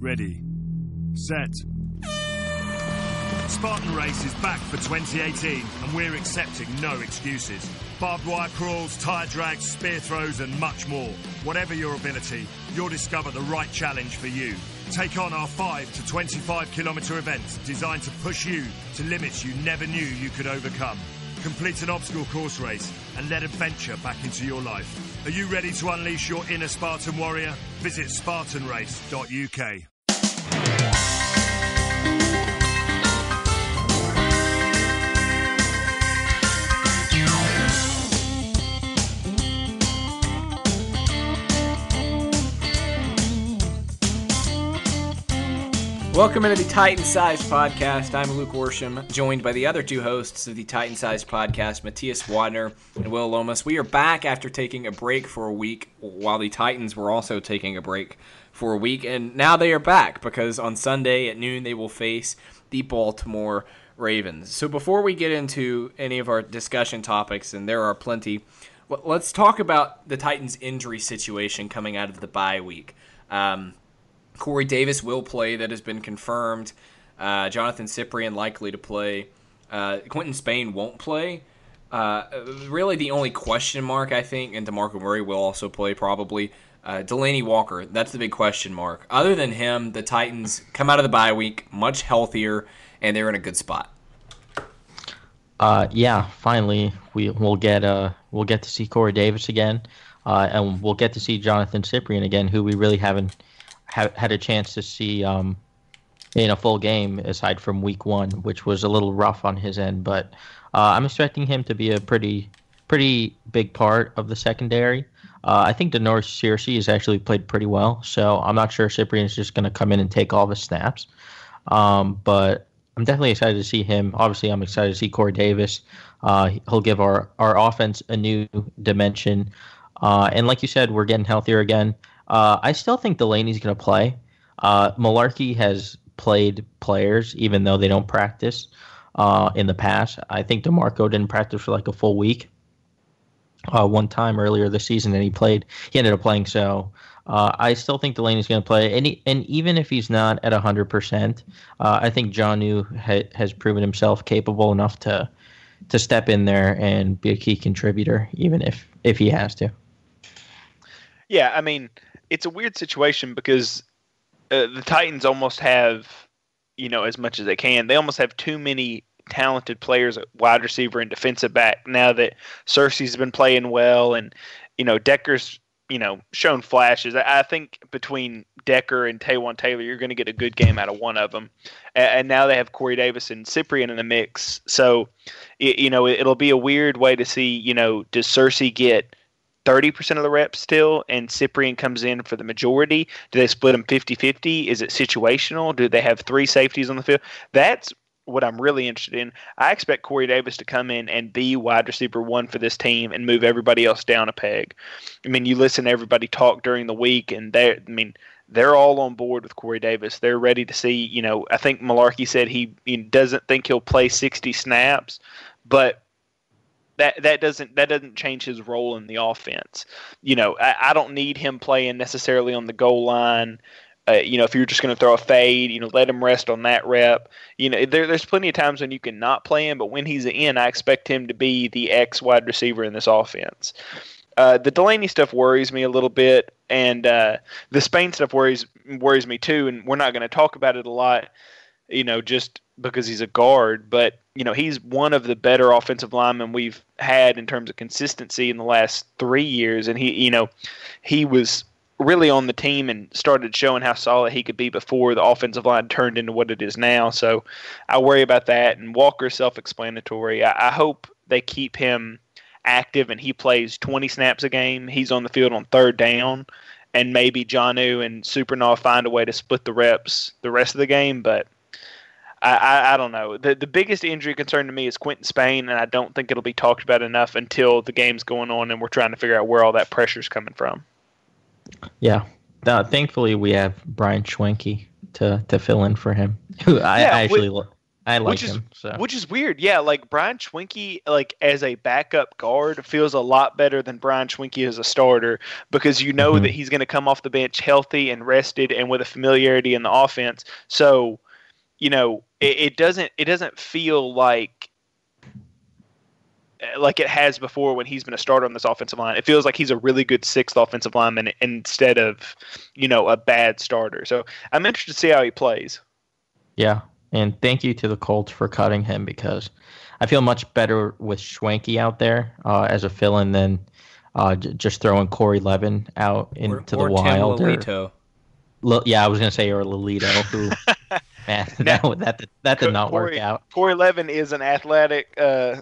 Ready. Set. Spartan Race is back for 2018 and we're accepting no excuses. Barbed wire crawls, tyre drags, spear throws and much more. Whatever your ability, you'll discover the right challenge for you. Take on our 5 to 25 kilometre events designed to push you to limits you never knew you could overcome. Complete an obstacle course race and let adventure back into your life. Are you ready to unleash your inner Spartan warrior? Visit spartanrace.uk. Welcome into the Titan Size Podcast. I'm Luke Worsham, joined by the other two hosts of the Titan Size Podcast, Matthias Wadner and Will Lomas. We are back after taking a break for a week, while the Titans were also taking a break for a week, and now they are back because on Sunday at noon they will face the Baltimore Ravens. So before we get into any of our discussion topics, and there are plenty, let's talk about the Titans' injury situation coming out of the bye week. Um, Corey Davis will play. That has been confirmed. Uh, Johnathan Cyprien likely to play. Uh, Quinton Spain won't play. Uh, really, the only question mark I think, and Demarco Murray will also play probably. Uh, Delanie Walker, that's the big question mark. Other than him, the Titans come out of the bye week much healthier, and they're in a good spot. Uh, yeah, finally we will get uh we'll get to see Corey Davis again, uh, and we'll get to see Johnathan Cyprien again, who we really haven't ha- had a chance to see um, in a full game aside from week one, which was a little rough on his end. But uh, I'm expecting him to be a pretty pretty big part of the secondary. Uh, I think Da'Norris Searcy has actually played pretty well, so I'm not sure Cyprien is just going to come in and take all the snaps. Um, but I'm definitely excited to see him. Obviously, I'm excited to see Corey Davis. Uh, he'll give our, our offense a new dimension. Uh, and like you said, we're getting healthier again. Uh, I still think Delanie's going to play. Uh, Mularkey has played players even though they don't practice uh, in the past. I think DeMarco didn't practice for like a full week. Uh, one time earlier this season, and he played. He ended up playing. So uh, I still think Delanie's going to play, and he, and even if he's not at hundred uh, percent, I think Jonnu ha- has proven himself capable enough to to step in there and be a key contributor, even if if he has to. Yeah, I mean, it's a weird situation because uh, the Titans almost have, you know, as much as they can. They almost have too many talented players at wide receiver and defensive back now that Searcy's been playing well and you know Decker's you know shown flashes. I, think between Decker and Taywan Taylor, you're going to get a good game out of one of them. And, and now they have Corey Davis and Cyprien in the mix, so it, you know it, it'll be a weird way to see. You know, does Searcy get 30% of the reps still and Cyprien comes in for the majority? Do they split them 50 50? Is it situational? Do they have three safeties on the field? That's what I'm really interested in. I expect Corey Davis to come in and be wide receiver one for this team and move everybody else down a peg. I mean, you listen to everybody talk during the week, and they, I mean, they're all on board with Corey Davis. They're ready to see. You know, I think Mularkey said he, he doesn't think he'll play 60 snaps, but that that doesn't that doesn't change his role in the offense. You know, I, I don't need him playing necessarily on the goal line. Uh, you know, if you're just going to throw a fade, you know, let him rest on that rep. You know, there, there's plenty of times when you can not play him, but when he's in, I expect him to be the X wide receiver in this offense. Uh, the Delanie stuff worries me a little bit, and uh, the Spain stuff worries worries me too. And we're not going to talk about it a lot, you know, just because he's a guard. But you know, he's one of the better offensive linemen we've had in terms of consistency in the last three years. And he, you know, he was really on the team and started showing how solid he could be before the offensive line turned into what it is now. So I worry about that. And Walker's self explanatory. I, I hope they keep him active and he plays 20 snaps a game. He's on the field on third down and maybe Jonnu and Supernaw find a way to split the reps the rest of the game. But I, I, I, don't know. The the biggest injury concern to me is Quinton Spain, and I don't think it'll be talked about enough until the game's going on and we're trying to figure out where all that pressure's coming from. Yeah. Uh, thankfully, we have Brian Schwenke to, to fill in for him. Who I, yeah, I actually which, I like is, him. So. Which is weird. Yeah, like Brian Schwenke, like as a backup guard, feels a lot better than Brian Schwenke as a starter because you know mm-hmm. that he's going to come off the bench healthy and rested and with a familiarity in the offense. So you know, it, it doesn't it doesn't feel like like it has before when he's been a starter on this offensive line. It feels like he's a really good sixth offensive lineman instead of, you know, a bad starter. So I'm interested to see how he plays. Yeah, and thank you to the Colts for cutting him because I feel much better with Schwenke out there uh, as a fill-in than uh, j- just throwing Corey Levin out into or, the wild. Or, yeah, I was gonna say or Lelito, who Man, that that that did not Corey, work out. Corey Levin is an athletic uh,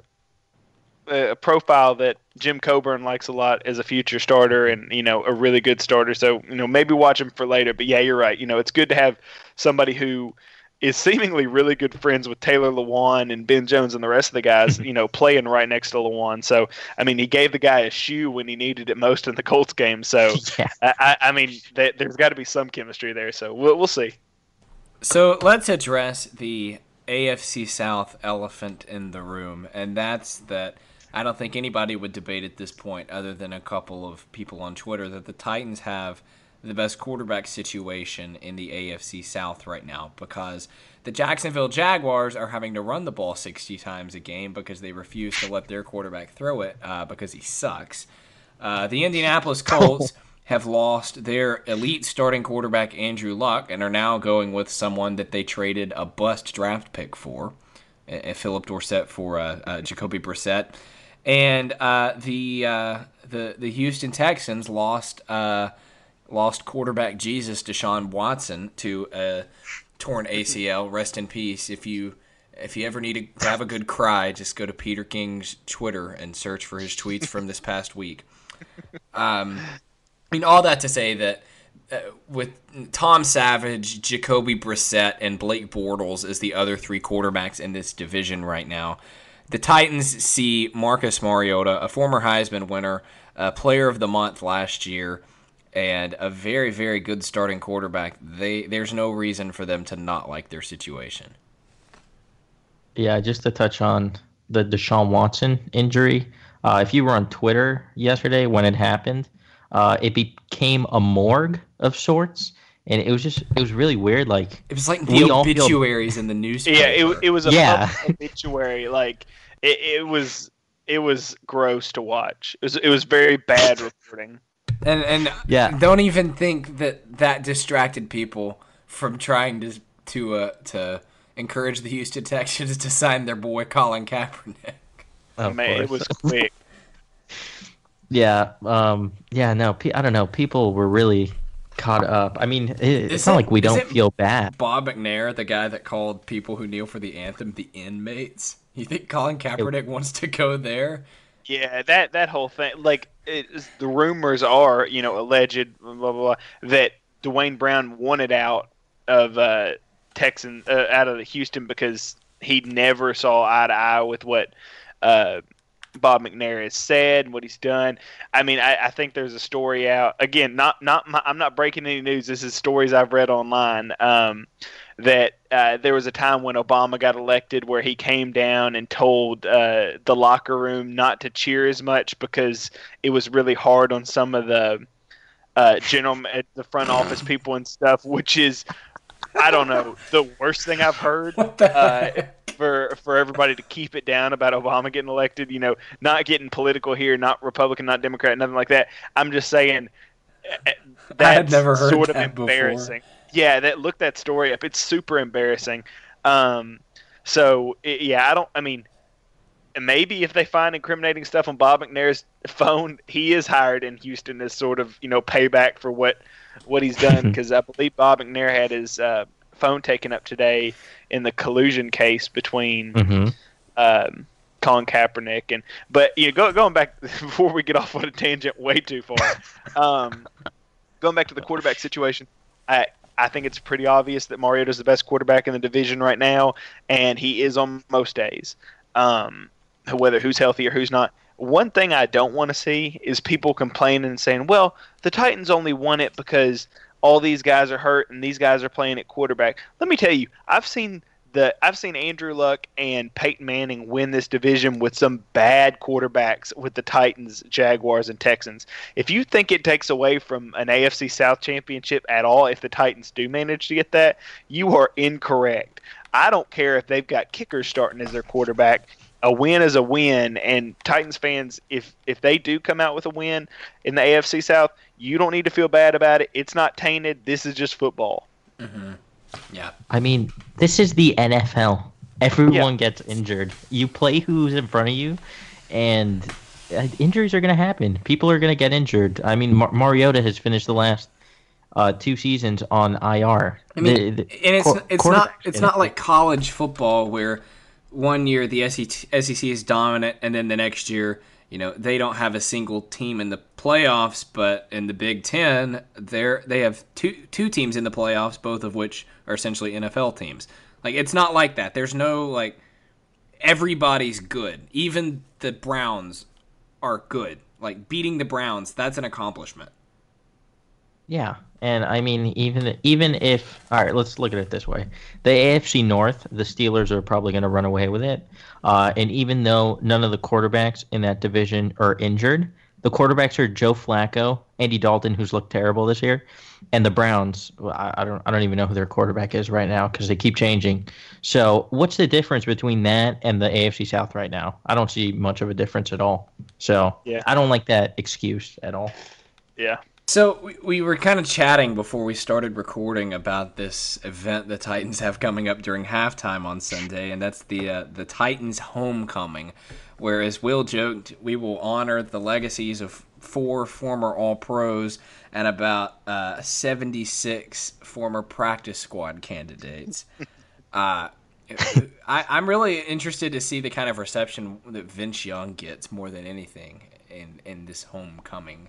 uh, profile that Jim Coburn likes a lot as a future starter, and you know a really good starter. So you know maybe watch him for later. But yeah, you're right. You know it's good to have somebody who is seemingly really good friends with Taylor Lewan and Ben Jones and the rest of the guys, you know, playing right next to Lewan. So, I mean, he gave the guy a shoe when he needed it most in the Colts game. So, yeah. I, I, mean, th- there's got to be some chemistry there. So, we'll, we'll see. So let's address the AFC South elephant in the room, and that's that I don't think anybody would debate at this point, other than a couple of people on Twitter, that the Titans have the best quarterback situation in the AFC South right now because the Jacksonville Jaguars are having to run the ball 60 times a game because they refuse to let their quarterback throw it uh, because he sucks. Uh, the Indianapolis Colts have lost their elite starting quarterback Andrew Luck and are now going with someone that they traded a bust draft pick for, uh, Phillip Dorsett for uh, uh, Jacoby Brissett, and uh, the uh, the the Houston Texans lost uh, lost quarterback Jesus Deshaun Watson to a torn ACL. Rest in peace. If you if you ever need to have a good cry, just go to Peter King's Twitter and search for his tweets from this past week. Um, mean, all that to say that uh, with Tom Savage, Jacoby Brissett, and Blake Bortles as the other three quarterbacks in this division right now, the Titans see Marcus Mariota, a former Heisman winner, a player of the month last year, and a very, very good starting quarterback. They there's no reason for them to not like their situation. Yeah, just to touch on the Deshaun Watson injury. Uh, if you were on Twitter yesterday when it happened, uh, it became a morgue of sorts, and it was just it was really weird. Like it was like the obituaries feel... in the newspaper. Yeah, it, it was a yeah. obituary. Like it, it was it was gross to watch. It was it was very bad reporting. And and yeah, don't even think that that distracted people from trying to to uh, to encourage the Houston Texans to sign their boy Colin Kaepernick. Of Man, course. it was quick. Yeah, um, yeah, no, I don't know. People were really caught up. I mean, it, it's not like we don't feel bad. Bob McNair, the guy that called people who kneel for the anthem the inmates. You think Colin Kaepernick it, wants to go there? Yeah, that that whole thing. Like, the rumors are, you know, alleged, blah blah blah, that Duane Brown wanted out of uh, Texan, uh, out of Houston because he never saw eye to eye with what. Uh, Bob McNair has said, what he's done. I mean, I, I think there's a story out again. Not not my, I'm not breaking any news. This is stories I've read online. Um, that uh, there was a time when Obama got elected where he came down and told uh, the locker room not to cheer as much because it was really hard on some of the uh, general at the front office people and stuff, which is I don't know the worst thing I've heard. Uh, for for everybody to keep it down about Obama getting elected. You know, not getting political here, not Republican, not Democrat, nothing like that. I'm just saying eh, that's sort of embarrassing. Before. Yeah, that look that story up. It's super embarrassing. Um, so it, yeah, I don't. I mean, maybe if they find incriminating stuff on Bob McNair's phone, he is hired in Houston as sort of you know payback for what what he's done because I believe Bob McNair had his uh, phone taken up today in the collusion case between mm-hmm. um, Colin Kaepernick and but you know, go, going back before we get off on a tangent way too far. Um, going back to the quarterback situation, I I think it's pretty obvious that Mariota is the best quarterback in the division right now, and he is on most days. Um, whether who's healthy or who's not. One thing I don't want to see is people complaining and saying, "Well, the Titans only won it because all these guys are hurt and these guys are playing at quarterback." Let me tell you, I've seen the I've seen Andrew Luck and Peyton Manning win this division with some bad quarterbacks with the Titans, Jaguars, and Texans. If you think it takes away from an AFC South championship at all if the Titans do manage to get that, you are incorrect. I don't care if they've got kickers starting as their quarterback a win is a win and Titans fans if if they do come out with a win in the AFC South, you don't need to feel bad about it. It's not tainted. This is just football. Mm-hmm. Yeah. I mean, this is the NFL. Everyone yeah. gets injured. You play who's in front of you and uh, injuries are going to happen. People are going to get injured. I mean, Mar- Mariota has finished the last uh, two seasons on IR. I mean, the, the, and it's it's not it's not like college football where one year the SEC is dominant, and then the next year, you know, they don't have a single team in the playoffs. But in the Big Ten, they they have two two teams in the playoffs, both of which are essentially NFL teams. Like it's not like that. There's no like everybody's good. Even the Browns are good. Like beating the Browns, that's an accomplishment. Yeah, and I mean, even even if all right, let's look at it this way: the AFC North, the Steelers are probably going to run away with it. Uh, and even though none of the quarterbacks in that division are injured, the quarterbacks are Joe Flacco, Andy Dalton, who's looked terrible this year, and the Browns. I, I don't I don't even know who their quarterback is right now because they keep changing. So, what's the difference between that and the AFC South right now? I don't see much of a difference at all. So, yeah. I don't like that excuse at all. Yeah. So we, we were kind of chatting before we started recording about this event the Titans have coming up during halftime on Sunday, and that's the uh, the Titans homecoming. Where, as Will joked, we will honor the legacies of four former All Pros and about uh, 76 former practice squad candidates. uh, I, I'm really interested to see the kind of reception that Vince Young gets more than anything in in this homecoming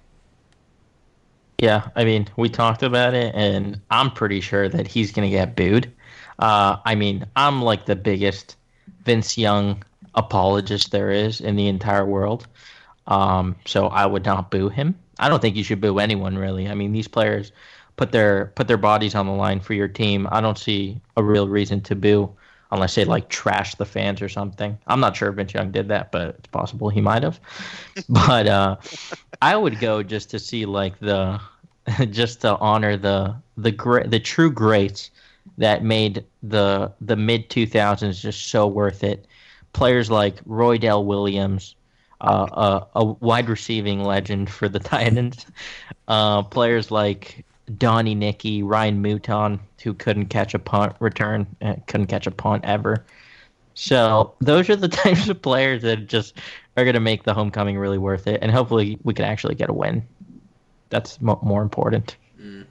yeah, I mean, we talked about it, and I'm pretty sure that he's going to get booed. Uh, I mean, I'm like the biggest Vince Young apologist there is in the entire world. Um, so I would not boo him. I don't think you should boo anyone really. I mean, these players put their put their bodies on the line for your team. I don't see a real reason to boo unless they like trash the fans or something. I'm not sure if Vince Young did that, but it's possible he might have. but uh, I would go just to see like the just to honor the the great the true greats that made the the mid 2000s just so worth it. Players like Roydell Williams, uh, a, a, wide receiving legend for the Titans. Uh, players like Donnie Nickey, Ryan Mouton, who couldn't catch a punt return, uh, couldn't catch a punt ever. So those are the types of players that just are going to make the homecoming really worth it, and hopefully we can actually get a win. That's more important. Mm.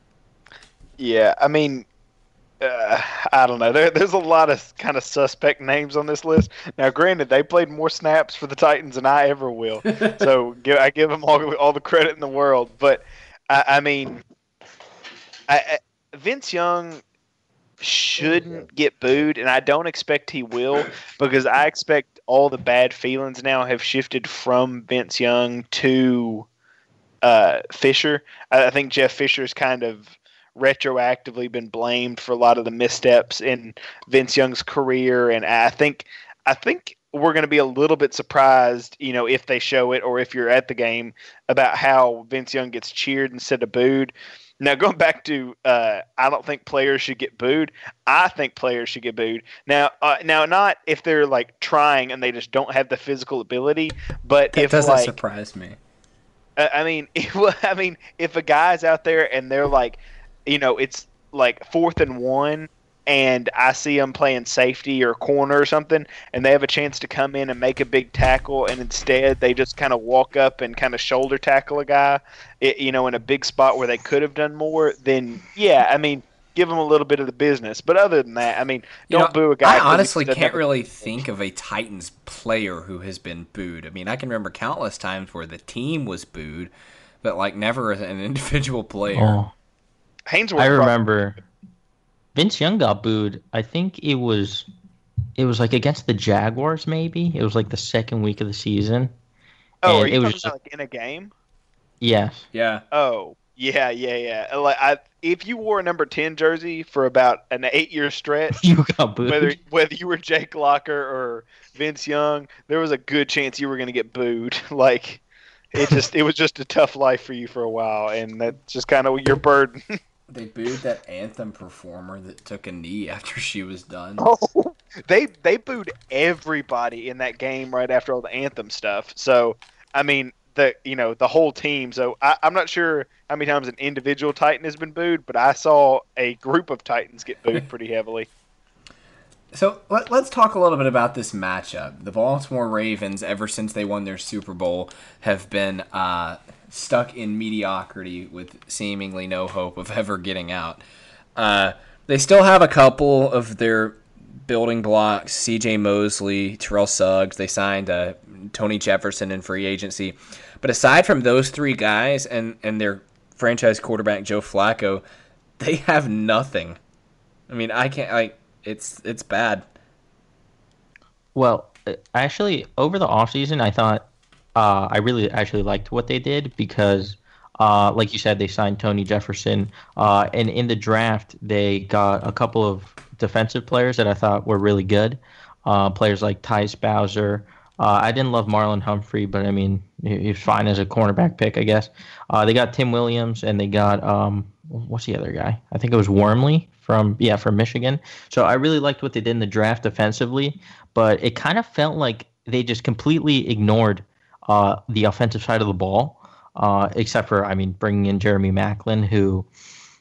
Yeah, I mean, uh, I don't know. There, there's a lot of kind of suspect names on this list. Now, granted, they played more snaps for the Titans than I ever will, so give, I give them all all the credit in the world. But I, I mean, I, I, Vince Young shouldn't get booed, and I don't expect he will because I expect all the bad feelings now have shifted from Vince Young to uh, Fisher. I, I think Jeff Fisher's kind of retroactively been blamed for a lot of the missteps in Vince Young's career, and I think I think we're going to be a little bit surprised, you know, if they show it or if you're at the game about how Vince Young gets cheered instead of booed. Now, going back to, uh, I don't think players should get booed. I think players should get booed. Now, uh, now, not if they're like trying and they just don't have the physical ability, but that if doesn't like, surprise me. I mean, if, I mean, if a guy's out there and they're like, you know, it's like fourth and one, and I see them playing safety or corner or something, and they have a chance to come in and make a big tackle, and instead they just kind of walk up and kind of shoulder tackle a guy, it, you know, in a big spot where they could have done more, then yeah, I mean, give them a little bit of the business. But other than that, I mean, don't you know, boo a guy. I honestly can't really think of a Titans player who has been booed. I mean, I can remember countless times where the team was booed, but like never an individual player. Oh, Haynesworth. I prob- remember Vince Young got booed. I think it was it was like against the Jaguars. Maybe it was like the second week of the season. Oh, are and you it was just- like in a game? Yes. Yeah. Oh, yeah, yeah, yeah. Like, I, if you wore a number ten jersey for about an eight-year stretch, You got booed. whether whether you were Jake Locker or Vince Young, there was a good chance you were going to get booed. Like, it just it was just a tough life for you for a while, and that's just kind of your burden. They booed that anthem performer that took a knee after she was done. they they booed everybody in that game right after all the anthem stuff. So I mean the you know the whole team. So I, I'm not sure how many times an individual Titan has been booed, but I saw a group of Titans get booed pretty heavily. So let, us talk a little bit about this matchup. The Baltimore Ravens, ever since they won their Super Bowl, have been uh, stuck in mediocrity with seemingly no hope of ever getting out. Uh, they still have a couple of their building blocks: C.J. Mosley, Terrell Suggs. They signed uh, Tony Jefferson in free agency, but aside from those three guys and and their franchise quarterback Joe Flacco, they have nothing. I mean, I can't like it's it's bad. Well, uh, actually, over the offseason, I thought uh, I really actually liked what they did because, uh, like you said, they signed Tony Jefferson, uh, and in the draft they got a couple of defensive players that I thought were really good. Uh, players like Tyus Bowser. Uh, I didn't love Marlon Humphrey, but I mean he, he was fine as a cornerback pick, I guess. Uh, they got Tim Williams and they got um, what's the other guy? I think it was Wormley from yeah from Michigan. So I really liked what they did in the draft defensively, but it kind of felt like they just completely ignored uh, the offensive side of the ball, uh, except for I mean bringing in Jeremy Maclin, who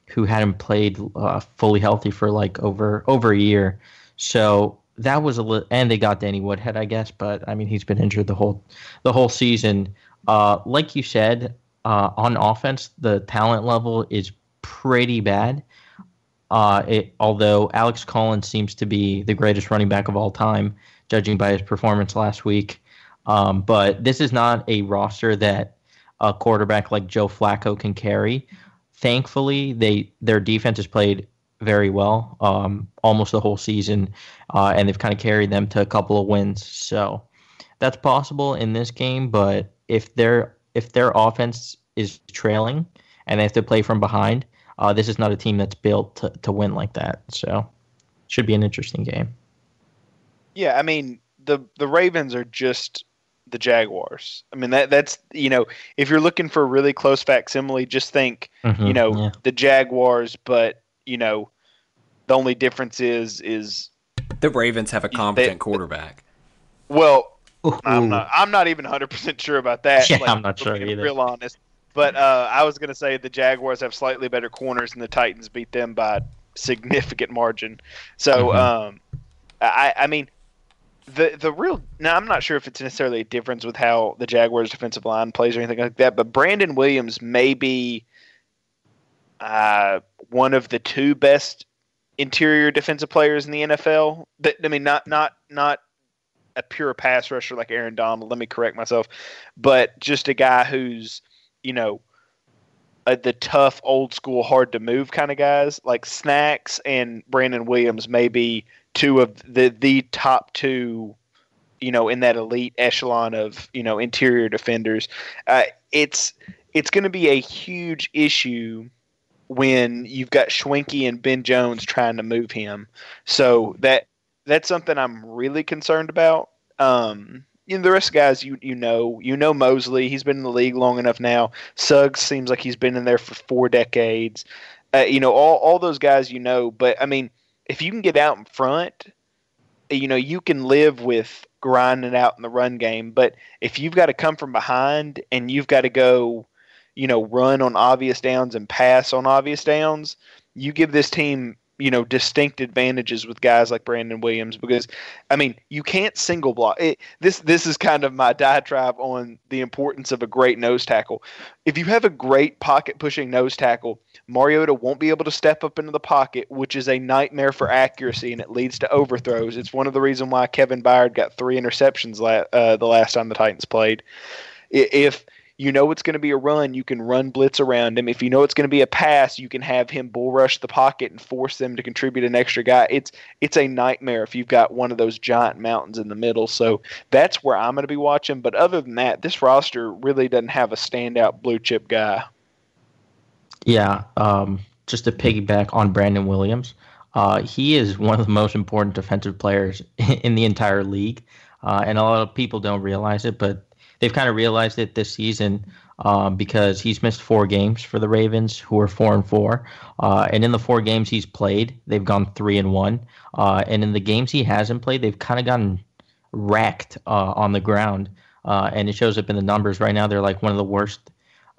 who hadn't played uh, fully healthy for like over over a year. So that was a little, and they got Danny Woodhead, I guess, but I mean he's been injured the whole the whole season. Uh, like you said, uh, on offense, the talent level is pretty bad. Uh, it, although Alex Collins seems to be the greatest running back of all time, judging by his performance last week. Um, but this is not a roster that a quarterback like Joe Flacco can carry. Thankfully, they their defense has played very well um, almost the whole season, uh, and they've kind of carried them to a couple of wins. So that's possible in this game. But if their if their offense is trailing and they have to play from behind, uh, this is not a team that's built to, to win like that. So should be an interesting game. Yeah, I mean the the Ravens are just the Jaguars. I mean that that's you know if you're looking for a really close facsimile, just think Mhm, you know yeah. the Jaguars, but you know the only difference is is The Ravens have a They- competent quarterback. well I'm not I'm not even 100 percent sure about that. Yeah, I'm not if sure we're being either. Real honest, but uh, I was gonna say the Jaguars have slightly better corners, and the Titans beat them by significant margin. So Mhm. um, I I mean. The the real now I'm not sure if it's necessarily a difference with how the Jaguars defensive line plays or anything like that, but Brandon Williams may be uh, one of the two best interior defensive players in the NFL. That I mean, not not not a pure pass rusher like Aaron Donald. Let me correct myself, but just a guy who's you know uh, the tough, old school, hard to move kind of guys like Snacks and Brandon Williams. May be two of the the top two. You know, in that elite echelon of you know interior defenders, uh, it's it's going to be a huge issue when you've got Schwenke and Ben Jones trying to move him. So that that's something I'm really concerned about. Um, you know, the rest of the guys you you know you know Mosley. He's been in the league long enough now. Suggs seems like he's been in there for four decades. Uh, you know all all those guys you know. But I mean, if you can get out in front, you know you can live with grinding out in the run game. But if you've got to come from behind and you've got to go you know, run on obvious downs and pass on obvious downs, you give this team, you know, distinct advantages with guys like Brandon Williams because, I mean, you can't single block. It, this this is kind of my diatribe on the importance of a great nose tackle. If you have a great pocket pushing nose tackle, Mariota won't be able to step up into the pocket, which is a nightmare for accuracy and it leads to overthrows. It's one of the reasons why Kevin Byard got three interceptions la- uh, the last time the Titans played. If you know it's going to be a run, you can run blitz around him. If you know it's going to be a pass, you can have him bull rush the pocket and force them to contribute an extra guy. It's it's a nightmare if you've got one of those giant mountains in the middle. So that's where I'm going to be watching. But other than that, this roster really doesn't have a standout blue chip guy. Yeah, um, just to piggyback on Brandon Williams, uh, he is one of the most important defensive players in the entire league, uh, and a lot of people don't realize it, but they've kind of realized it this season um, because he's missed four games for the Ravens, who are four and four. Uh, and in the four games he's played, they've gone three and one. Uh, and in the games he hasn't played, they've kind of gotten wrecked uh, on the ground. Uh, and it shows up in the numbers right now. They're like one of the worst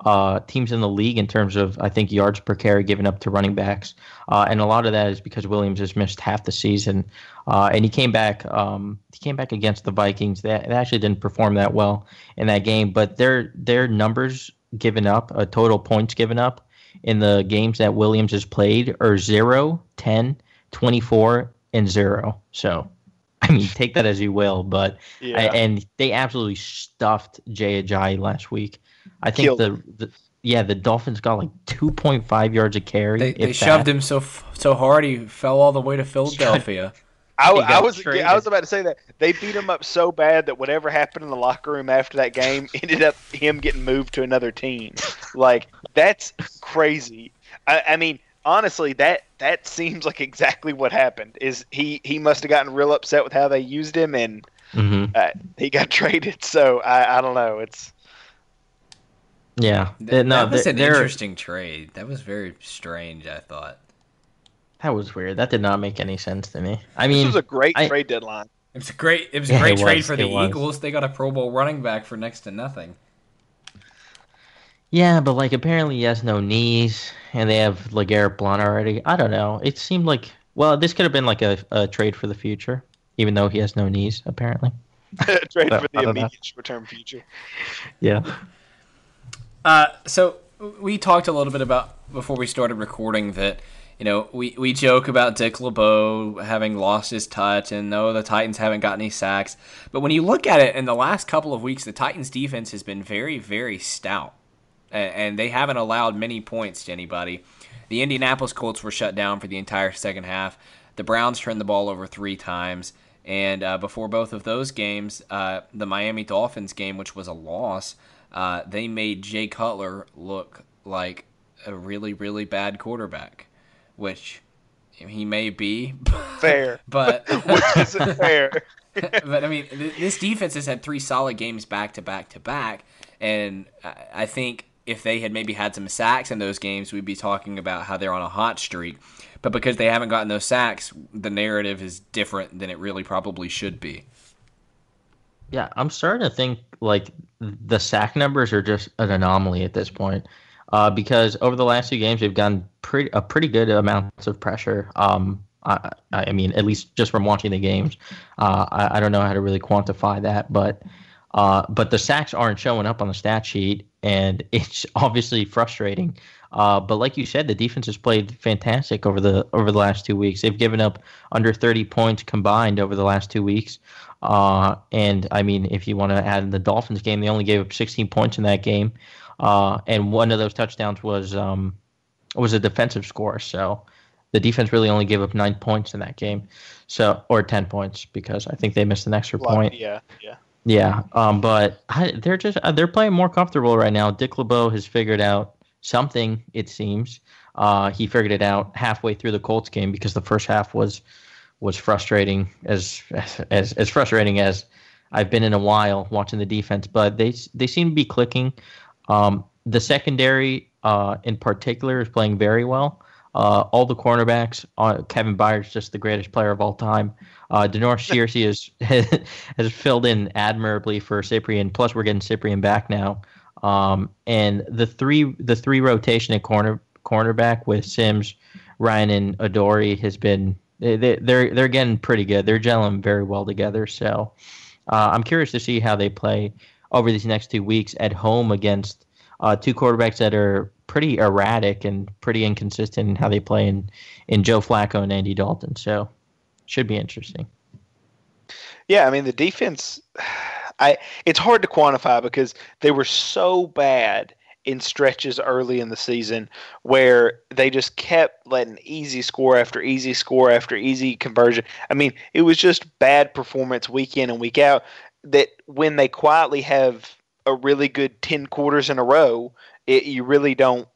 uh, teams in the league in terms of I think yards per carry given up to running backs, uh, and a lot of that is because Williams has missed half the season, uh, and he came back. Um, he came back against the Vikings. They, they, actually didn't perform that well in that game, but their their numbers given up, uh, total points given up in the games that Williams has played are 0, 10, 24, and zero. So. I mean, take that as you will, but yeah. I, and they absolutely stuffed Jay Ajayi last week. I think the, the, yeah the Dolphins got like 2.5 yards of carry. They, they shoved him so so hard he fell all the way to Philadelphia. I, I, was traded. I was about to say that they beat him up so bad that whatever happened in the locker room after that game ended up him getting moved to another team. Like that's crazy. I, I mean, honestly, that that seems like exactly what happened. Is he he must have gotten real upset with how they used him and mm-hmm. uh, he got traded. So I, I don't know. It's yeah, that, no, that was an interesting trade. That was very strange. I thought that was weird. That did not make any sense to me. I mean, this was a great I, trade deadline. It was a great. It was a great trade was, for the Eagles. They got a Pro Bowl running back for next to nothing. Yeah, but like apparently he has no knees, and they have LeGarrette Blunt already. I don't know. It seemed like well, this could have been like a, a trade for the future, even though he has no knees apparently. trade for the immediate short-term future. Yeah. Uh, so we talked a little bit about before we started recording that you know we, we joke about Dick LeBeau having lost his touch and no the Titans haven't got any sacks, but when you look at it in the last couple of weeks, the Titans defense has been very very stout, and, and they haven't allowed many points to anybody. The Indianapolis Colts were shut down for the entire second half. The Browns turned the ball over three times. And uh, before both of those games, uh, the Miami Dolphins game, which was a loss, uh, they made Jay Cutler look like a really, really bad quarterback, which he may be. Fair. but which isn't fair. but I mean, this defense has had three solid games back to back to back, and I think if they had maybe had some sacks in those games, we'd be talking about how they're on a hot streak. But because they haven't gotten those sacks, the narrative is different than it really probably should be. Yeah, I'm starting to think like the sack numbers are just an anomaly at this point. Uh, because over the last two games, they've gotten pretty a pretty good amounts of pressure. Um, I, I mean, at least just from watching the games, uh, I, I don't know how to really quantify that, but uh, but the sacks aren't showing up on the stat sheet, and it's obviously frustrating. Uh, but like you said, the defense has played fantastic over the over the last two weeks. They've given up under 30 points combined over the last two weeks. Uh, and I mean, if you want to add in the Dolphins game, they only gave up 16 points in that game, uh, and one of those touchdowns was um, was a defensive score. So the defense really only gave up nine points in that game, so or 10 points because I think they missed an extra point. Yeah, yeah. Yeah, um, but I, they're just uh, they're playing more comfortable right now. Dick LeBeau has figured out something. It seems uh, he figured it out halfway through the Colts game because the first half was was frustrating as as as frustrating as I've been in a while watching the defense. But they they seem to be clicking. Um, the secondary uh, in particular is playing very well. Uh, all the cornerbacks, uh, Kevin Byard's just the greatest player of all time. Uh, Da'Norris Searcy has has filled in admirably for Cyprien. Plus, we're getting Cyprien back now. Um, and the three the three rotation at corner cornerback with Sims, Ryan, and Adoree has been they, they, they're they're getting pretty good. They're gelling very well together. So uh, I'm curious to see how they play over these next two weeks at home against uh, two quarterbacks that are pretty erratic and pretty inconsistent in how they play in, in Joe Flacco and Andy Dalton. So should be interesting. Yeah, I mean the defense. I it's hard to quantify because they were so bad in stretches early in the season where they just kept letting easy score after easy score after easy conversion. I mean, it was just bad performance week in and week out that when they quietly have a really good 10 quarters in a row, it, you really don't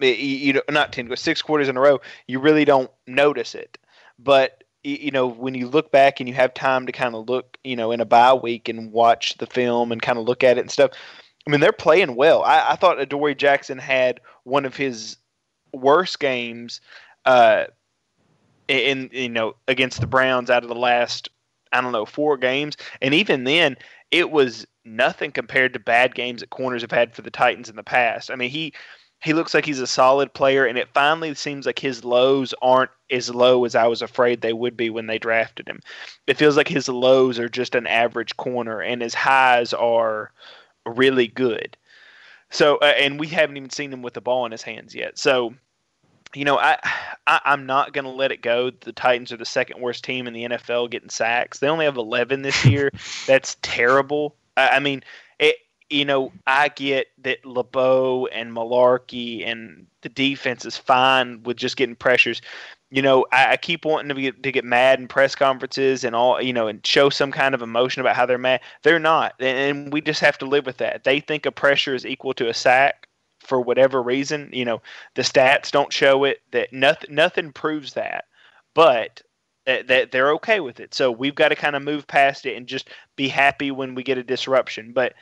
it, you, you not 10 six quarters in a row, you really don't notice it. But you know, when you look back and you have time to kind of look, you know, in a bye week and watch the film and kind of look at it and stuff, I mean, they're playing well. I, I thought Adoree Jackson had one of his worst games, uh, in you know against the Browns out of the last I don't know four games, and even then it was nothing compared to bad games that corners have had for the Titans in the past. I mean, he he looks like he's a solid player, and it finally seems like his lows aren't as low as I was afraid they would be when they drafted him. It feels like his lows are just an average corner, and his highs are really good. So, uh, and we haven't even seen him with the ball in his hands yet. So, you know, I, I am not going to let it go. The Titans are the second worst team in the NFL getting sacks. They only have 11 this year. That's terrible. I, I mean, it. You know, I get that LeBeau and Mularkey and the defense is fine with just getting pressures, you know, I, I, keep wanting to get to get mad in press conferences and all, you know, and show some kind of emotion about how they're mad. They're not, and, and we just have to live with that. They think a pressure is equal to a sack for whatever reason. You know, the stats don't show it. That nothing nothing proves that, but that they're okay with it. So we've got to kind of move past it and just be happy when we get a disruption. But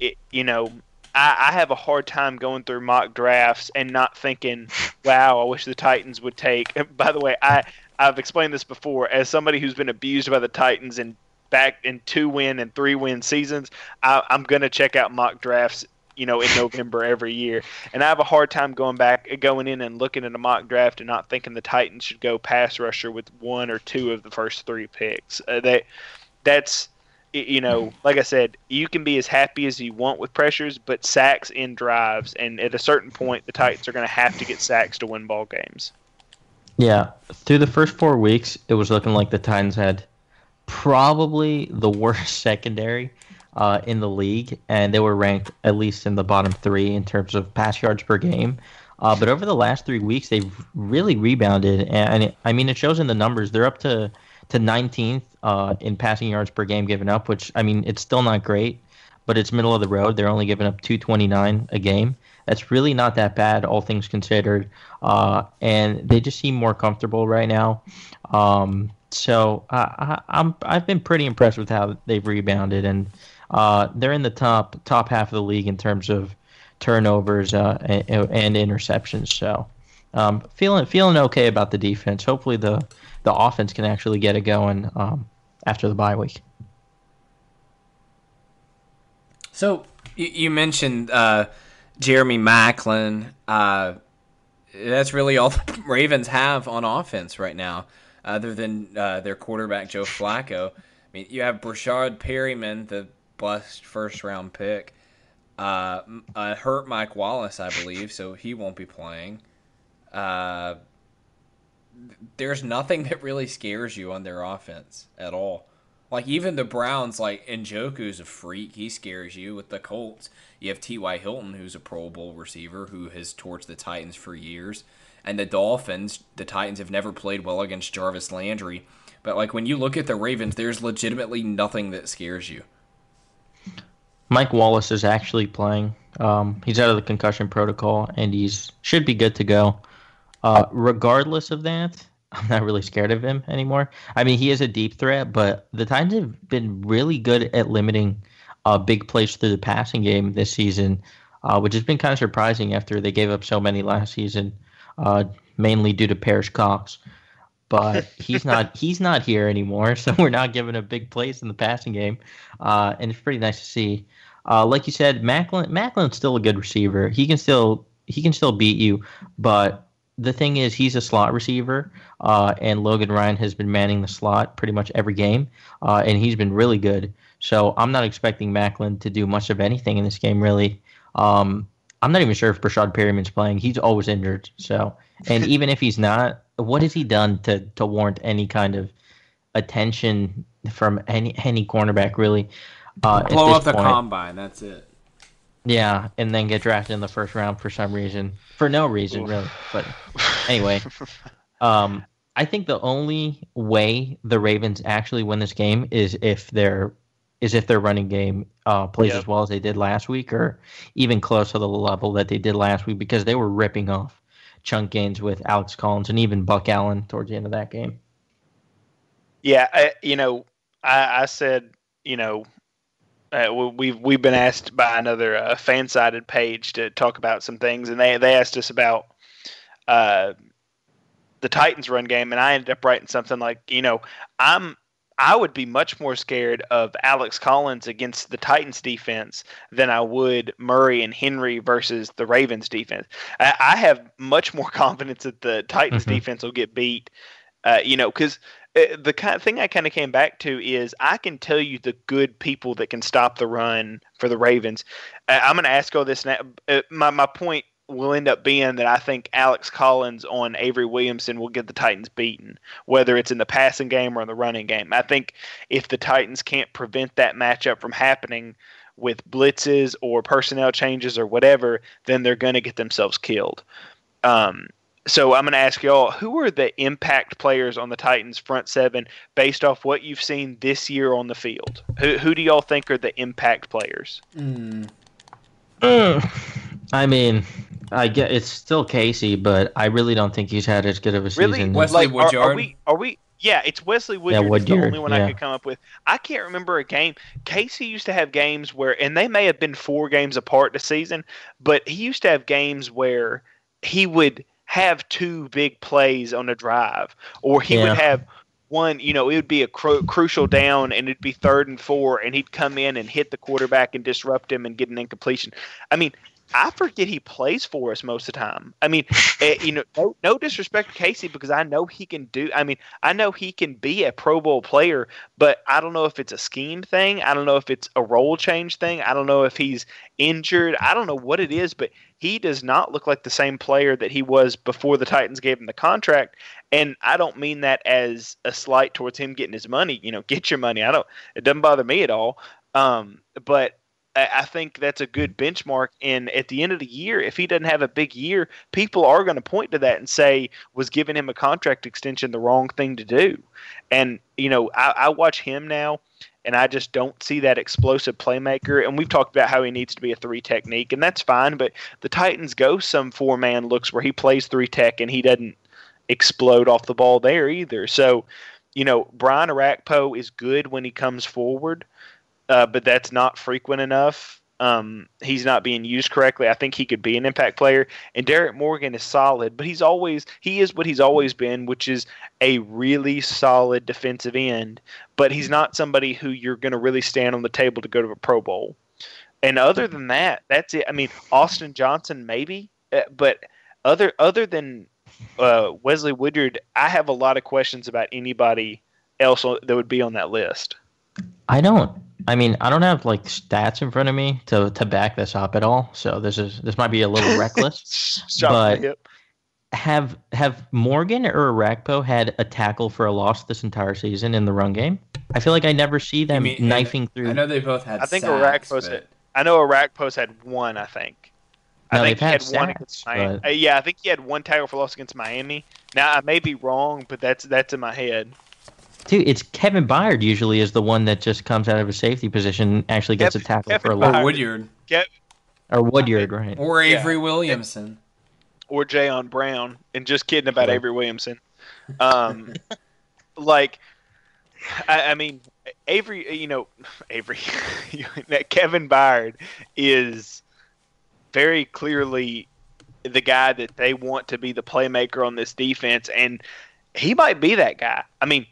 it, you know, I, I have a hard time going through mock drafts and not thinking, "Wow, I wish the Titans would take." By the way, I I've explained this before as somebody who's been abused by the Titans and back in two win and three win seasons. I, I'm gonna check out mock drafts you know, in November every year. And I have a hard time going back, going in and looking at a mock draft and not thinking the Titans should go pass rusher with one or two of the first three picks. Uh, that that's you know, like I said, you can be as happy as you want with pressures, but sacks in drives, and at a certain point, the Titans are going to have to get sacks to win ball games. Yeah, through the first four weeks, it was looking like the Titans had probably the worst secondary uh, in the league, and they were ranked at least in the bottom three in terms of pass yards per game. Uh, but over the last three weeks, they've really rebounded, and it, I mean, it shows in the numbers. They're up to to 19th uh, in passing yards per game given up, which I mean it's still not great, but it's middle of the road. They're only giving up 229 a game. That's really not that bad, all things considered. Uh, and they just seem more comfortable right now. Um, so I, am I've been pretty impressed with how they've rebounded, and uh, they're in the top top half of the league in terms of turnovers uh, and, and, interceptions. So um, feeling feeling okay about the defense. Hopefully the the offense can actually get it going um, after the bye week. So you, mentioned uh, Jeremy Maclin. Uh, that's really all the Ravens have on offense right now, other than uh, their quarterback Joe Flacco. I mean, you have Breshad Perriman, the bust first round pick. Uh, hurt Mike Wallace, I believe, so he won't be playing. Uh, there's nothing that really scares you on their offense at all. Like even the Browns, like Njoku's a freak. He scares you. With the Colts, you have T.Y. Hilton, who's a Pro Bowl receiver who has torched the Titans for years. And the Dolphins, the Titans have never played well against Jarvis Landry. But like when you look at the Ravens, there's legitimately nothing that scares you. Mike Wallace is actually playing. Um, he's out of the concussion protocol, and he's should be good to go. Uh, regardless of that, I'm not really scared of him anymore. I mean, he is a deep threat, but the Titans have been really good at limiting uh, big plays through the passing game this season, uh, which has been kind of surprising after they gave up so many last season, uh, mainly due to Perrish Cox. But he's not he's not here anymore, so we're not giving up big plays in the passing game, uh, and it's pretty nice to see. Uh, like you said, Maclin Maclin's still a good receiver. He can still he can still beat you, but the thing is, he's a slot receiver, uh, and Logan Ryan has been manning the slot pretty much every game, uh, and he's been really good. So I'm not expecting Maclin to do much of anything in this game, really. Um, I'm not even sure if Breshad Perriman's playing. He's always injured. So, and even if he's not, what has he done to to warrant any kind of attention from any any cornerback? Really, Uh, at Blow up the point. combine. That's it. Yeah, and then get drafted in the first round for some reason, for no reason really. But anyway, um, I think the only way the Ravens actually win this game is if their is if their running game uh, plays Yep. as well as they did last week, or even close to the level that they did last week, because they were ripping off chunk gains with Alex Collins and even Buck Allen towards the end of that game. Yeah, I, you know, I, I said, you know, uh, we- we've we've been asked by another uh, FanSided page to talk about some things, and they they asked us about uh, the Titans run game, and I ended up writing something like, you know, I'm I would be much more scared of Alex Collins against the Titans defense than I would Murray and Henry versus the Ravens defense. I, I have much more confidence that the Titans Mhm. defense will get beat. Uh, you know, because the kind of thing I kind of came back to is I can tell you the good people that can stop the run for the Ravens. Uh, I'm going to ask all this now. Uh, my my point will end up being that I think Alex Collins on Avery Williamson will get the Titans beaten, whether it's in the passing game or in the running game. I think if the Titans can't prevent that matchup from happening with blitzes or personnel changes or whatever, then they're going to get themselves killed. Um, so I'm going to ask y'all, who are the impact players on the Titans front seven based off what you've seen this year on the field? Who, who do y'all think are the impact players? Hmm. Uh. I mean, I get it's still Casey, but I really don't think he's had as good of a Really, season. Wesley like, are, are Woodyard? we? Are we? Yeah, it's Wesley Woodyard. is the only one I could come up with. I can't remember a game. Casey used to have games where, and they may have been four games apart this season, but he used to have games where he would have two big plays on a drive, or he Yeah. would have one. You know, it would be a cru- crucial down, and it'd be third and four, and he'd come in and hit the quarterback and disrupt him and get an incompletion. I mean. I forget he plays for us most of the time. I mean, eh, you know, no, no disrespect to Casey because I know he can do. I mean, I know he can be a Pro Bowl player, but I don't know if it's a scheme thing. I don't know if it's a role change thing. I don't know if he's injured. I don't know what it is, but he does not look like the same player that he was before the Titans gave him the contract. And I don't mean that as a slight towards him getting his money. You know, get your money. I don't. It doesn't bother me at all. Um, but I think that's a good benchmark. And at the end of the year, if he doesn't have a big year, people are going to point to that and say, was giving him a contract extension the wrong thing to do? And, you know, I, I watch him now and I just don't see that explosive playmaker. And we've talked about how he needs to be a three technique, and that's fine. But the Titans go some four man looks where he plays three tech and he doesn't explode off the ball there either. So, you know, Brian Orakpo is good when he comes forward uh, but that's not frequent enough. Um, he's not being used correctly. I think he could be an impact player. And Derrick Morgan is solid, but he's always he is what he's always been, which is a really solid defensive end. But he's not somebody who you're going to really stand on the table to go to a Pro Bowl. And other than that, that's it. I mean, Austin Johnson maybe, uh, but other other than uh, Wesley Woodyard, I have a lot of questions about anybody else that would be on that list. I don't. I mean, I don't have like stats in front of me to to back this up at all. So this is this might be a little reckless. But- Have have Morgan or Orakpo had a tackle for a loss this entire season in the run game? I feel like I never see them mean- knifing through. I know they both had. I think sacks, Orakpo's but- I know Orakpo's had one. I think. I No, think they've he had had one sacks, against Miami. but- Uh, yeah, I think he had one tackle for loss against Miami. Now I may be wrong, but that's that's in my head. Dude, it's Kevin Byard usually is the one that just comes out of a safety position and actually gets a tackle Kevin for a Or loss. Byard. Woodyard. Get Or Woodyard, right? Or Yeah. Avery Williamson. or Jayon Brown, and just kidding about Right. Avery Williamson. Um, like, I, I mean, Avery, you know, Avery, that Kevin Byard is very clearly the guy that they want to be the playmaker on this defense, and he might be that guy. I mean,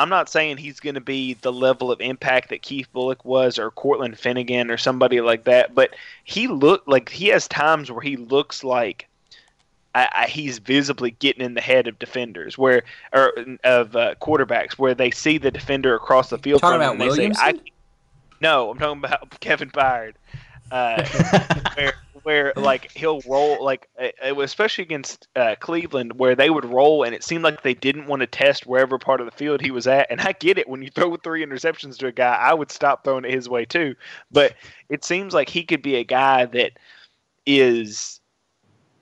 I'm not saying he's going to be the level of impact that Keith Bulluck was or Cortland Finnegan or somebody like that, but he looked like he has times where he looks like I, I, he's visibly getting in the head of defenders, where or of uh, quarterbacks, where they see the defender across the field Talking from about them and they say, I, "No, I'm talking about Kevin Byard." Uh, where where like he'll roll like it was especially against uh, Cleveland where they would roll and it seemed like they didn't want to test wherever part of the field he was at and I get it when you throw three interceptions to a guy I would stop throwing it his way too but it seems like he could be a guy that is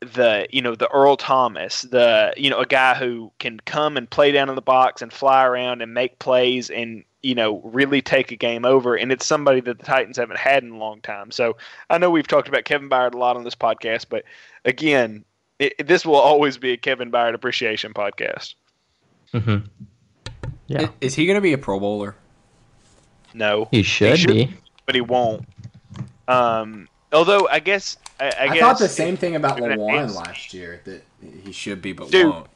the you know the Earl Thomas the you know a guy who can come and play down in the box and fly around and make plays and you know, really take a game over. And it's somebody that the Titans haven't had in a long time. So I know we've talked about Kevin Byard a lot on this podcast, but again, it, this will always be a Kevin Byard appreciation podcast. Mm-hmm. Yeah. Is he going to be a Pro Bowler? No. He should, he should be. But he won't. Um, although, I guess. I, I, I guess thought the same thing about Lewan last year, that he should be, but Dude, won't.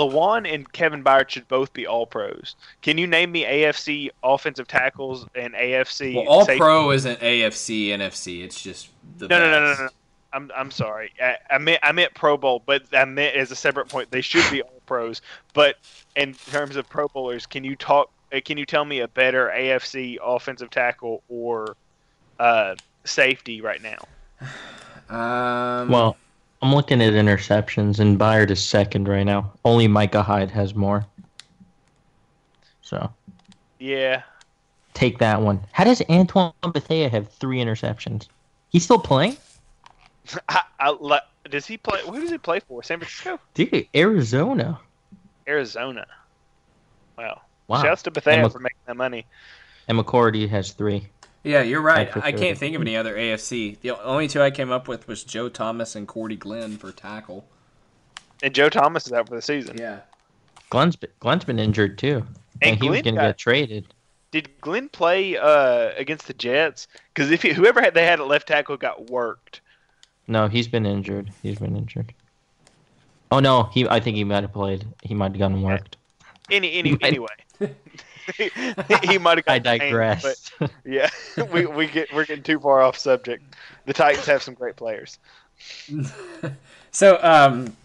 Lewan and Kevin Byard should both be All Pros. Can you name me AFC offensive tackles and AFC? Well, All safety? Pro isn't AFC, NFC. It's just the no, no, no, no, no, I'm I'm sorry. I, I, meant I meant Pro Bowl, but I meant as a separate point. They should be All Pros. But in terms of Pro Bowlers, can you talk? Uh, can you tell me a better AFC offensive tackle or uh, safety right now? Um, well, I'm looking at interceptions, and Byard is second right now. Only Micah Hyde has more. So. Yeah. Take that one. How does Antoine Bethea have three interceptions? He's still playing? I, I, does he play? Who does he play for? San Francisco? Dude, Arizona. Arizona. Wow. Wow. Shouts to Bethea for making that money. And McCourty has three. Yeah, you're right. I can't think of any other AFC. The only two I came up with was Joe Thomas and Cordy Glenn for tackle. And Joe Thomas is out for the season. Yeah. Glenn's been, Glenn's been injured too. And, and he was going to get traded. Did Glenn play uh, against the Jets? Because if he, whoever had, they had at left tackle got worked. No, he's been injured. He's been injured. Oh no, he. I think he might have played. He might have gotten worked. Any, any anyway. he, might have. I digress. but yeah, we we get we're getting too far off subject. The Titans have some great players. so, um,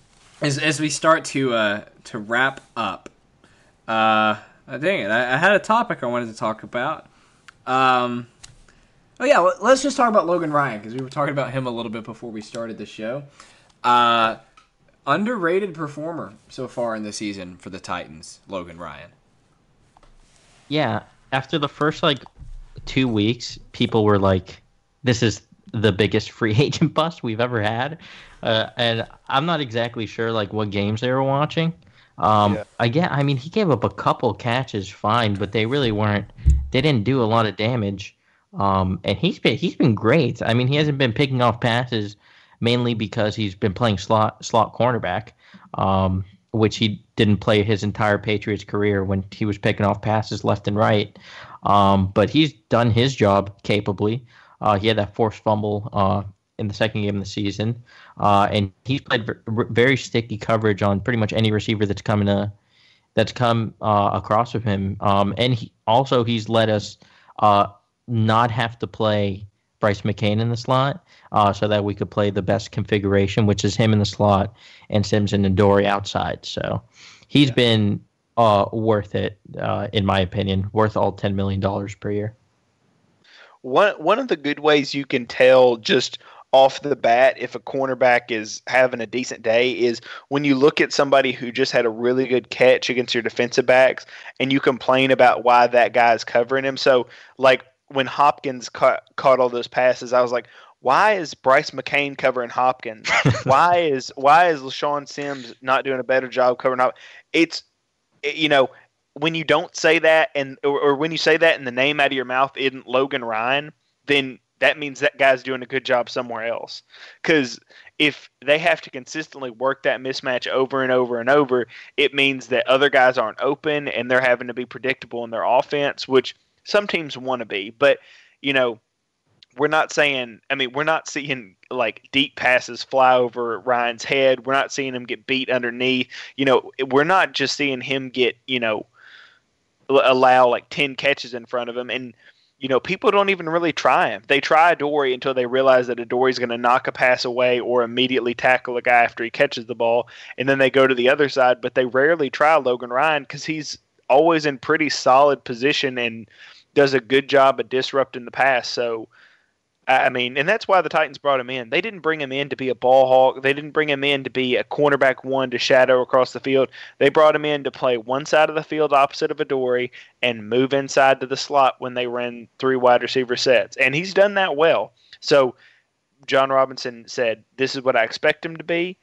as as we start to uh to wrap up, uh, dang it, I, I had a topic I wanted to talk about. Um, oh yeah, let's just talk about Logan Ryan because we were talking about him a little bit before we started the show. Uh, underrated performer so far in the season for the Titans, Logan Ryan yeah, after the first like two weeks, people were like, "This is the biggest free agent bust we've ever had," uh, and I'm not exactly sure like what games they were watching. Um, yeah. Again, I mean, he gave up a couple catches, fine, but they really weren't. They didn't do a lot of damage. Um, and he's been he's been great. I mean, he hasn't been picking off passes mainly because he's been playing slot slot cornerback. Um, which he didn't play his entire Patriots career when he was picking off passes left and right. Um, but he's done his job capably. Uh, he had that forced fumble uh, in the second game of the season, uh, and he's played very sticky coverage on pretty much any receiver that's coming to that's come uh, across with him. Um, and he, also he's let us uh, not have to play Bryce McCain in the slot uh, so that we could play the best configuration, which is him in the slot and Sims and Adoree outside. So he's yeah. been uh, worth it, uh, in my opinion, worth all $10 million per year. One, one of the good ways you can tell just off the bat if a cornerback is having a decent day is when you look at somebody who just had a really good catch against your defensive backs and you complain about why that guy is covering him. So, like when Hopkins caught, caught all those passes, I was like, why is Bryce McCain covering Hopkins? why is why is LeShaun Sims not doing a better job covering Hopkins? It's you know when you don't say that and or, or, when you say that and the name out of your mouth isn't Logan Ryan, then that means that guy's doing a good job somewhere else. Because if they have to consistently work that mismatch over and over and over, it means that other guys aren't open and they're having to be predictable in their offense, which some teams want to be. But you know, we're not saying I mean, we're not seeing like deep passes fly over Ryan's head. We're not seeing him get beat underneath. You know, we're not just seeing him get, you know, allow like 10 catches in front of him and you know, people don't even really try him. They try dory until they realize that Adoree's going to knock a pass away or immediately tackle a guy after he catches the ball, and then they go to the other side. But they rarely try Logan Ryan because he's always in pretty solid position and does a good job of disrupting the pass. So I mean, and that's why the Titans brought him in. They didn't bring him in to be a ball hawk. They didn't bring him in to be a cornerback one to shadow across the field. They brought him in to play one side of the field opposite of Adoree' and move inside to the slot when they ran three wide receiver sets. And he's done that well. So Jon Robinson said, This is what I expect him to be.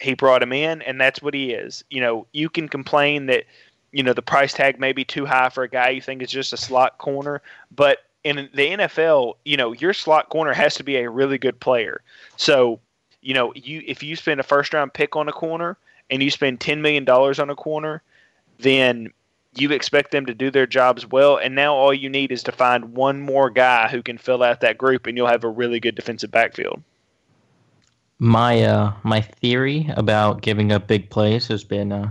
He brought him in, and that's what he is. You know, you can complain that, you know, the price tag may be too high for a guy you think is just a slot corner, but in the NFL, you know, your slot corner has to be a really good player. So, you know, you if you spend a first round pick on a corner and you spend ten million dollars on a corner, then you expect them to do their jobs well. And now all you need is to find one more guy who can fill out that group, and you'll have a really good defensive backfield. My uh, my theory about giving up big plays has been uh,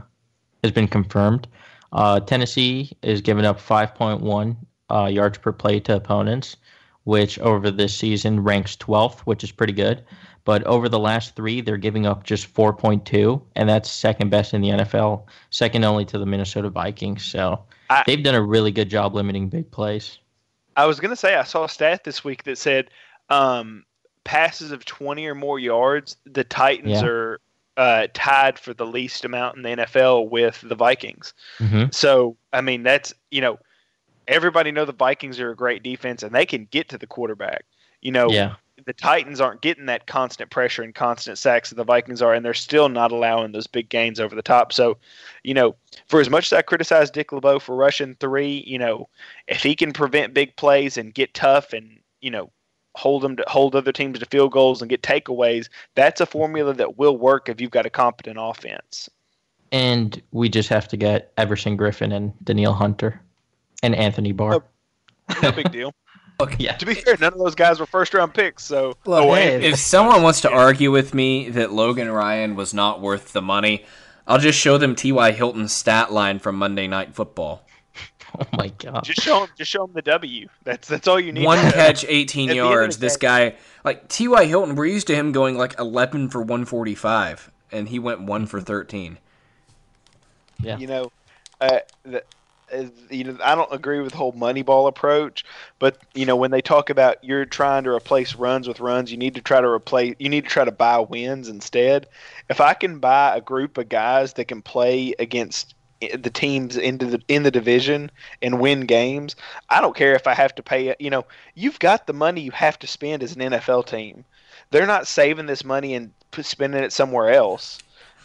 has been confirmed. Uh, Tennessee is giving up 5.1 uh, yards per play to opponents, which over this season ranks 12th, which is pretty good. But over the last three, they're giving up just 4.2, and that's second best in the NFL, second only to the Minnesota Vikings. So I, they've done a really good job limiting big plays. I was going to say, I saw a stat this week that said um, passes of 20 or more yards, the Titans yeah. are uh, tied for the least amount in the NFL with the Vikings. Mm-hmm. So, I mean, that's, you know, everybody know the Vikings are a great defense and they can get to the quarterback. You know, yeah. the Titans aren't getting that constant pressure and constant sacks that the Vikings are, and they're still not allowing those big gains over the top. So, you know, for as much as I criticize Dick LeBeau for rushing three, you know, if he can prevent big plays and get tough and, you know, hold them to hold other teams to field goals and get takeaways, that's a formula that will work if you've got a competent offense. And we just have to get Everson Griffen and Danielle Hunter and Anthony Barr. No, no big deal. Look, yeah. To be fair, none of those guys were first round picks. So, Look, oh, hey, if someone wants to argue with me that Logan Ryan was not worth the money, I'll just show them T.Y. Hilton's stat line from Monday Night Football. Oh my god! Just show them, just show them the W. That's that's all you need. One catch, eighteen yards. This guy, like T.Y. Hilton, we're used to him going like eleven for one forty five, and he went one for thirteen. Yeah. You know, uh, the, you know, I don't agree with the whole Moneyball approach, but you know, when they talk about you're trying to replace runs with runs, you need to try to replace, you need to try to buy wins instead. If I can buy a group of guys that can play against the teams into the in the division and win games, I don't care if I have to pay. You know, you've got the money you have to spend as an NFL team. They're not saving this money and spending it somewhere else.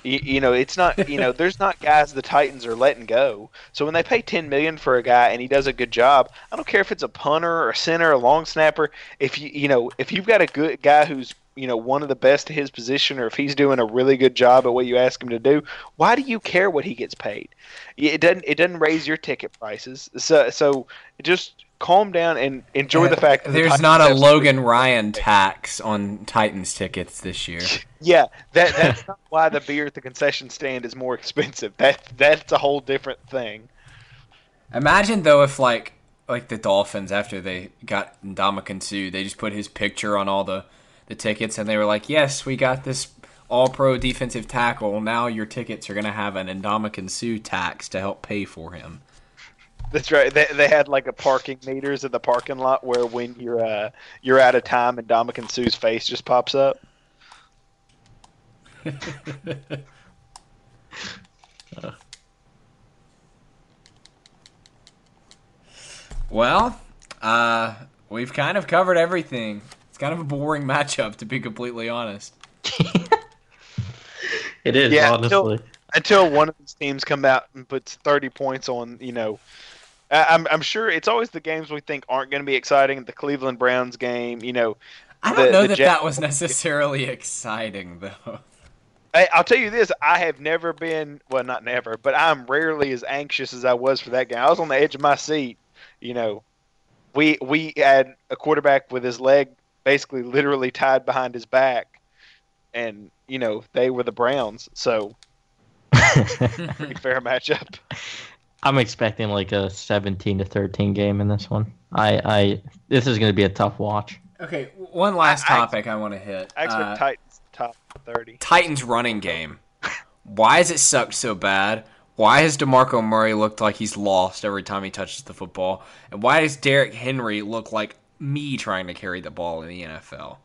You, you, know, it's not. You know, there's not guys the Titans are letting go. So when they pay ten million for a guy and he does a good job, I don't care if it's a punter or a center or a long snapper. If you you know if you've got a good guy who's you know one of the best at his position, or if he's doing a really good job at what you ask him to do, why do you care what he gets paid? It doesn't. It doesn't raise your ticket prices. So so just calm down and enjoy uh, the fact that there's the not a Logan Ryan tax on Titans tickets this year. yeah, that that's not why the beer at the concession stand is more expensive. That that's a whole different thing. Imagine though if like like the Dolphins after they got Ndamukong Suh, they just put his picture on all the the tickets and they were like, "Yes, we got this all-pro defensive tackle. Now your tickets are going to have an Suh tax to help pay for him." That's right. They, they had like a parking meters in the parking lot where when you're uh, you're out of time and Ndamukong Suh's face just pops up. well, uh, we've kind of covered everything. It's kind of a boring matchup, to be completely honest. it is, yeah, honestly. Until, until one of these teams come out and puts 30 points on, you know, I'm I'm sure it's always the games we think aren't going to be exciting. The Cleveland Browns game, you know. I don't the, know the that Jet- that was necessarily exciting though. Hey, I'll tell you this: I have never been well, not never, but I'm rarely as anxious as I was for that game. I was on the edge of my seat. You know, we we had a quarterback with his leg basically literally tied behind his back, and you know they were the Browns, so pretty fair matchup. I'm expecting like a 17 to 13 game in this one. I, I this is going to be a tough watch. Okay, one last topic I, I, I want to hit. I expect uh, Titans top 30. Titans running game. Why has it sucked so bad? Why has DeMarco Murray looked like he's lost every time he touches the football? And why does Derrick Henry look like me trying to carry the ball in the NFL?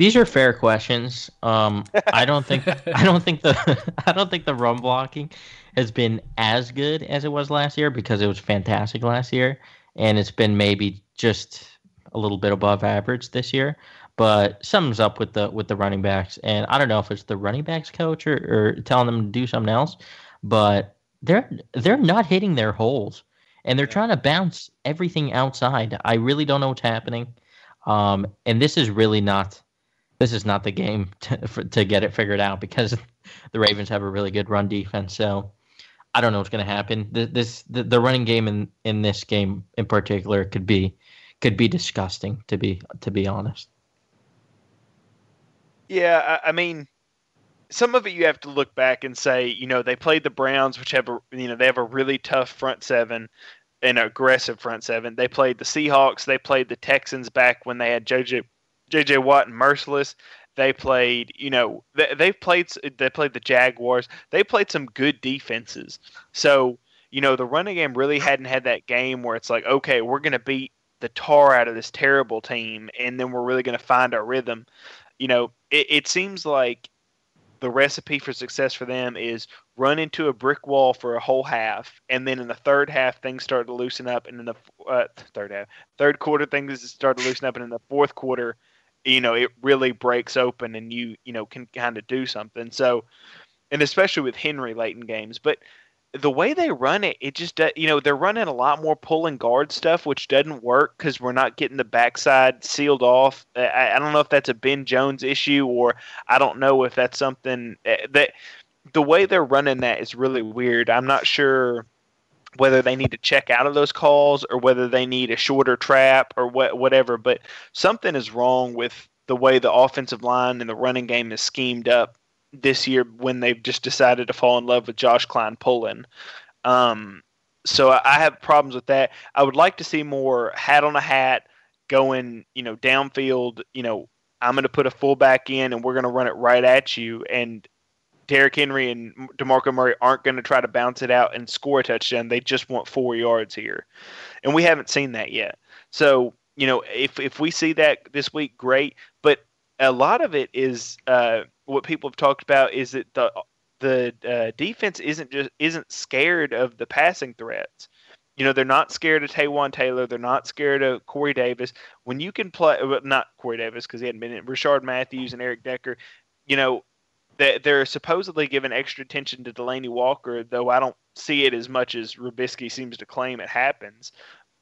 These are fair questions. Um, I don't think I don't think the I don't think the run blocking has been as good as it was last year because it was fantastic last year, and it's been maybe just a little bit above average this year. But something's up with the with the running backs, and I don't know if it's the running backs coach or, or telling them to do something else, but they're they're not hitting their holes, and they're trying to bounce everything outside. I really don't know what's happening, um, and this is really not this is not the game to, for, to get it figured out because the Ravens have a really good run defense. So I don't know what's going to happen. This the, the running game in, in this game in particular could be could be disgusting to be to be honest. Yeah, I, I mean, some of it you have to look back and say, you know, they played the Browns, which have a you know they have a really tough front seven, an aggressive front seven. They played the Seahawks. They played the Texans back when they had JJ JJ Watt and Mercilus. They played, you know, they, they've played. They played the Jaguars. They played some good defenses. So, you know, the running game really hadn't had that game where it's like, okay, we're going to beat the tar out of this terrible team, and then we're really going to find our rhythm. You know, it, it seems like the recipe for success for them is run into a brick wall for a whole half, and then in the third half things start to loosen up, and in the uh, third half, third quarter things start to loosen up, and in the fourth quarter you know it really breaks open and you you know can kind of do something. So and especially with henry late in games but the way they run it it just you know they're running a lot more pull and guard stuff which doesn't work because we're not getting the backside sealed off. I, I don't know if that's a ben jones issue or i don't know if that's something eh, that the way they're running that is really weird. I'm not sure whether they need to check out of those calls or whether they need a shorter trap or what, whatever. But something is wrong with the way the offensive line and the running game is schemed up this year when they've just decided to fall in love with Josh Kline pulling. Um, so I have problems with that. I would like to see more hat on a hat going, you know, downfield. You know, I'm going to put a fullback in and we're going to run it right at you. And Derrick Henry and DeMarco Murray aren't going to try to bounce it out and score a touchdown. They just want four yards here. And we haven't seen that yet. So, you know, if, if we see that this week, great. But a lot of it is uh, what people have talked about is that the the uh, defense isn't just isn't scared of the passing threats. You know, they're not scared of Taywan Taylor. They're not scared of Corey Davis. When you can play, well, not Corey Davis because he hadn't been in, Rishard Matthews and Eric Decker, you know, they're supposedly giving extra attention to Delanie Walker, though I don't see it as much as Robiskie seems to claim it happens.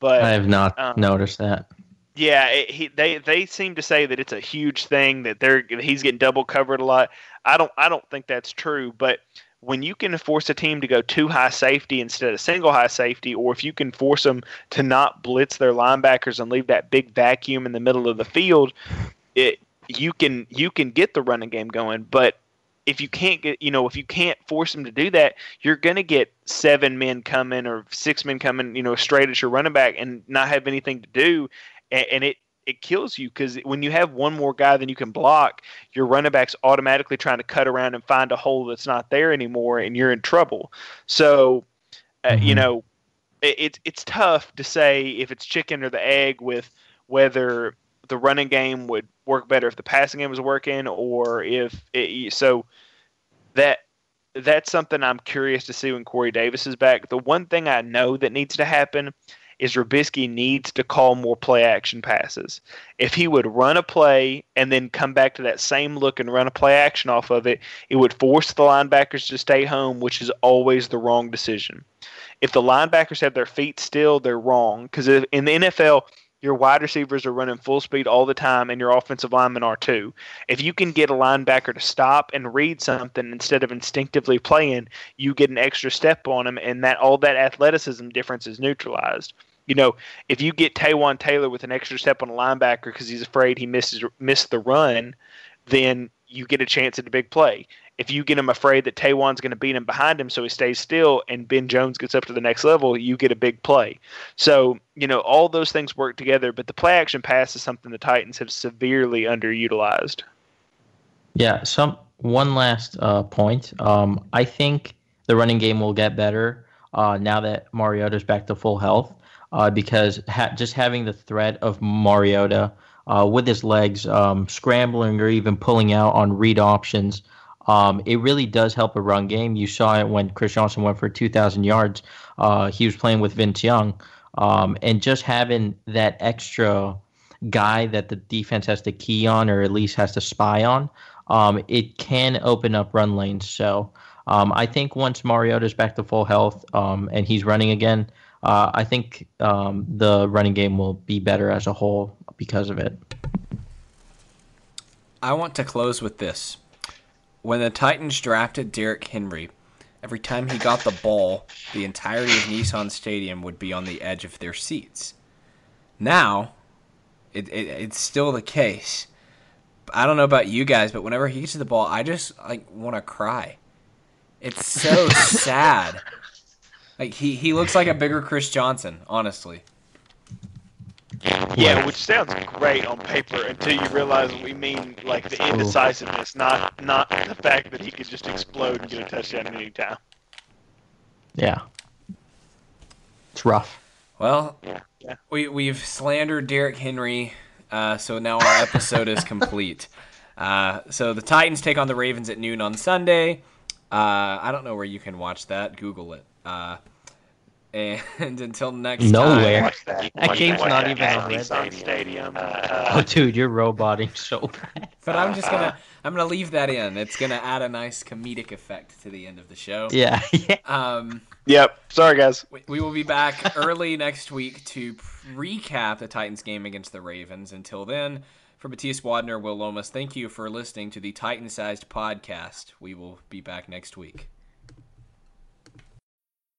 But I have not um, noticed that. Yeah, it, he, they they seem to say that it's a huge thing that they're he's getting double covered a lot. I don't I don't think that's true, but when you can force a team to go two high safety instead of single high safety, or if you can force them to not blitz their linebackers and leave that big vacuum in the middle of the field, it you can you can get the running game going. But if you can't get you know if you can't force them to do that you're going to get seven men coming or six men coming you know straight at your running back and not have anything to do and, and it it kills you because when you have one more guy than you can block your running back's automatically trying to cut around and find a hole that's not there anymore and you're in trouble so uh, mm-hmm. you know it, it's it's tough to say if it's chicken or the egg with whether the running game would work better if the passing game was working, or if it, so that that's something I'm curious to see when Corey Davis is back. The one thing I know that needs to happen is Robiskie needs to call more play action passes. If he would run a play and then come back to that same look and run a play action off of it, it would force the linebackers to stay home, which is always the wrong decision. If the linebackers have their feet still, they're wrong because in the NFL your wide receivers are running full speed all the time, and your offensive linemen are too. If you can get a linebacker to stop and read something instead of instinctively playing, you get an extra step on him, and that all that athleticism difference is neutralized. You know, if you get Taywan Taylor with an extra step on a linebacker because he's afraid he misses missed the run, then you get a chance at a big play if you get him afraid that Taywan's going to beat him behind him, so he stays still, and Ben Jones gets up to the next level, you get a big play. So you know all those things work together, but the play action pass is something the Titans have severely underutilized. Yeah. Some one last uh, point. Um, I think the running game will get better. uh, now that Mariota's back to full health uh, because ha- just having the threat of Mariota uh, with his legs um, scrambling or even pulling out on read options, um, it really does help a run game. You saw it when Chris Johnson went for 2,000 yards. Uh, he was playing with Vince Young. Um, and just having that extra guy that the defense has to key on or at least has to spy on, um, it can open up run lanes. So um, I think once Mariota's back to full health um, and he's running again, uh, I think um, the running game will be better as a whole because of it. I want to close with this. When the Titans drafted Derrick Henry, every time he got the ball, the entirety of Nissan Stadium would be on the edge of their seats. Now, it, it, it's still the case. I don't know about you guys, but whenever he gets the ball, I just like want to cry. It's so sad. Like he he looks like a bigger Chris Johnson, honestly. Yeah, which sounds great on paper until you realize we mean like the indecisiveness, not not the fact that he could just explode and get a touchdown at any time. Yeah, it's rough. Well, Yeah, yeah. we we've slandered Derrick Henry, uh, so now our episode is complete. Uh, so the Titans take on the Ravens at noon on Sunday. Uh, I don't know where you can watch that. Google it. Uh, and until next Nowhere. time. Watch that. That game's not at even on Nissan Red Stadium. Oh, Uh, dude, you're roboting so bad. But I'm just gonna I'm gonna leave that in. It's gonna add a nice comedic effect to the end of the show. Yeah, yeah. Um, yep. Sorry, guys. we, we will be back early next week to recap the Titans game against the Ravens. Until then, for Matthias Wadner, Will Lomas, thank you for listening to the Titan Sized Podcast. We will be back next week.